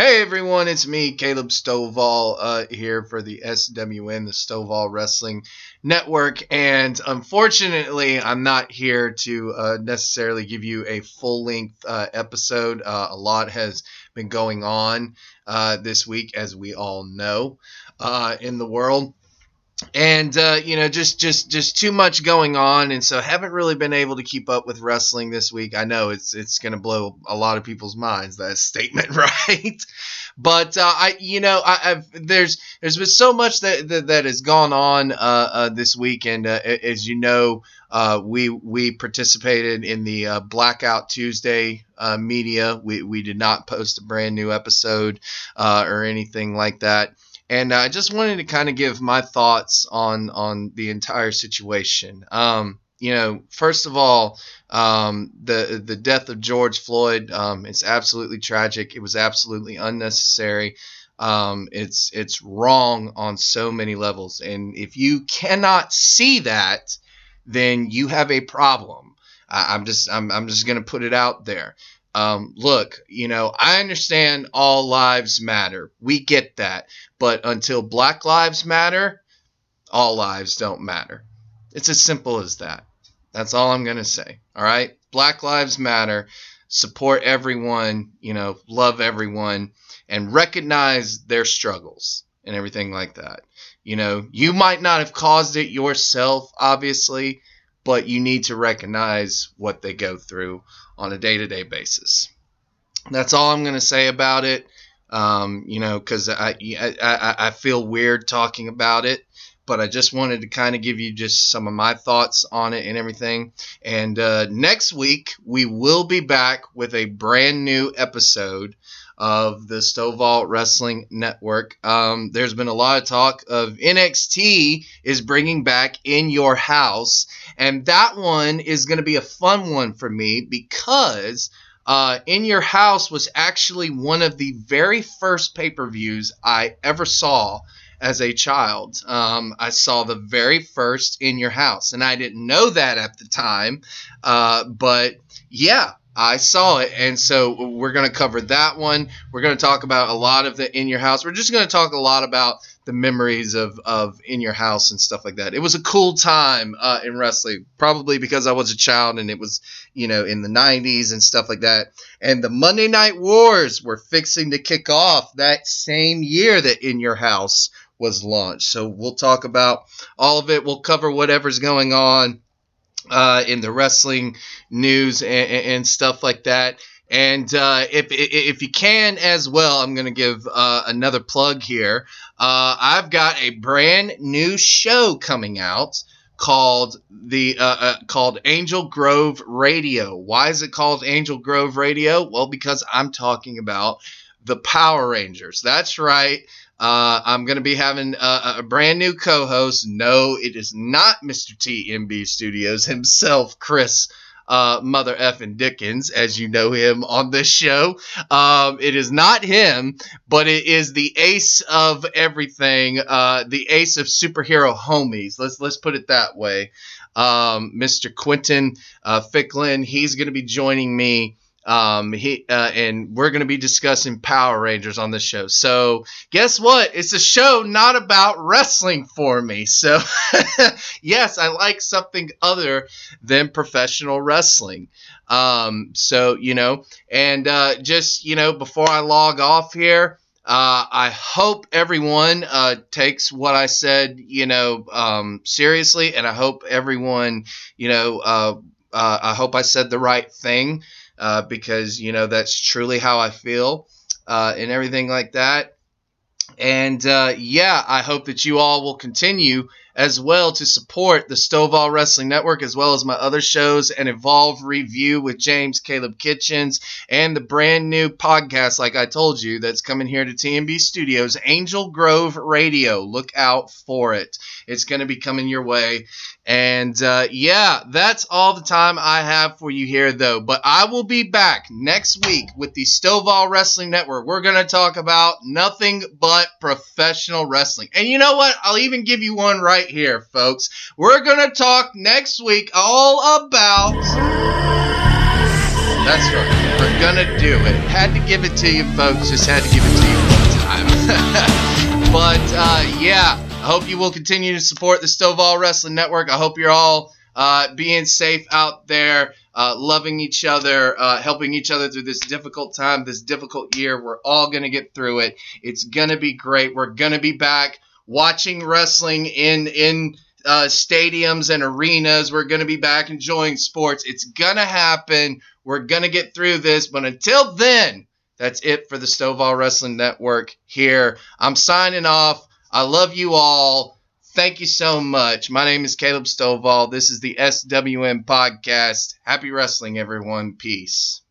Hey everyone, it's me, Caleb Stovall, uh, here for the SWN, the Stovall Wrestling Network. And unfortunately, I'm not here to uh, necessarily give you a full length uh, episode. Uh, a lot has been going on uh, this week, as we all know, uh, in the world and uh, you know just just just too much going on. And so haven't really been able to keep up with wrestling this week. I know it's it's going to blow a lot of people's minds that statement right? But uh, i you know I, have there's there's been so much that that, that has gone on uh, uh this week. And uh, as you know uh, we we participated in the blackout tuesday media. We, we did not post a brand new episode or anything like that and I just wanted to kind of give my thoughts on on the entire situation. Um, you know, first of all, um, the the death of George Floyd um, it's absolutely tragic. It was absolutely unnecessary. Um, it's it's wrong on so many levels, and if you cannot see that, then you have a problem. I, I'm just I'm I'm just gonna put it out there. Um, look, you know, I understand all lives matter. We get that. But until Black Lives Matter, all lives don't matter. It's as simple as that. That's all I'm going to say. All right? Black Lives Matter. Support everyone, you know, love everyone, and recognize their struggles and everything like that. You know, you might not have caused it yourself, obviously, but you need to recognize what they go through on a day to day basis. That's all I'm going to say about it. Um, you know, because I, I, I feel weird talking about it, but I just wanted to kind of give you just some of my thoughts on it and everything. And uh, next week, we will be back with a brand new episode of the Stovall Wrestling Network. Um, there's been a lot of talk of NXT is bringing back In Your House, and that one is going to be a fun one for me because uh, In Your House was actually one of the very first pay per views I ever saw as a child. Um, I saw the very first In Your House, and I didn't know that at the time, uh, but yeah, I saw it, and so we're going to cover that one. We're going to talk about a lot of the in your house. We're just going to talk a lot about the memories of, of in your house and stuff like that. It was a cool time uh, in wrestling, probably because I was a child and it was, you know, in the 90s and stuff like that. And the Monday Night Wars were fixing to kick off that same year that In Your House was launched. So we'll talk about all of it. We'll cover whatever's going on uh, in the wrestling news and, and stuff like that. And uh, if, if you can as well, I'm going to give uh, another plug here. Uh, I've got a brand new show coming out called the uh, uh, called Angel Grove Radio. Why is it called Angel Grove Radio? Well, because I'm talking about the Power Rangers. That's right. Uh, I'm going to be having a, a, brand new co host. No, it is not Mr. TMB Studios himself, Chris. Uh, Mother effing Dickens, as you know him on this show. Um, it is not him, but it is the ace of everything, uh, the ace of superhero homies. Let's let's put it that way. Um, Mr. Quentin uh, Ficklin, he's going to be joining me um, he uh, and we're going to be discussing Power Rangers on this show. So guess what? It's a show not about wrestling for me. So yes, I like something other than professional wrestling. Um, so you know, and uh, just you know, before I log off here. Uh, I hope everyone uh, takes what I said, you know, um, seriously, and I hope everyone, you know, uh, uh I hope I said the right thing uh, because you know that's truly how I feel uh, and everything like that. And uh, yeah, I hope that you all will continue as well to support the Stovall Wrestling Network as well as my other shows and Evolve Review with James Caleb Kitchens and the brand new podcast, like I told you, that's coming here to TMB Studios, Angel Grove Radio. Look out for it. It's going to be coming your way. And uh, yeah, that's all the time I have for you here, though. But I will be back next week with the Stovall Wrestling Network. We're going to talk about nothing but professional wrestling. And you know what? I'll even give you one right here, folks. We're going to talk next week all about. That's right. We're gonna do it. Had to give it to you, folks. Just had to give it to you one time. but uh, yeah, I hope you will continue to support the Stovall Wrestling Network. I hope you're all uh, being safe out there, uh, loving each other, uh, helping each other through this difficult time, this difficult year. We're all gonna get through it. It's gonna be great. We're gonna be back watching wrestling in in uh, stadiums and arenas. We're going to be back enjoying sports. It's going to happen. We're going to get through this. But until then, that's it for the Stovall Wrestling Network here. I'm signing off. I love you all. Thank you so much. My name is Caleb Stovall. This is the SWN Podcast. Happy wrestling, everyone. Peace.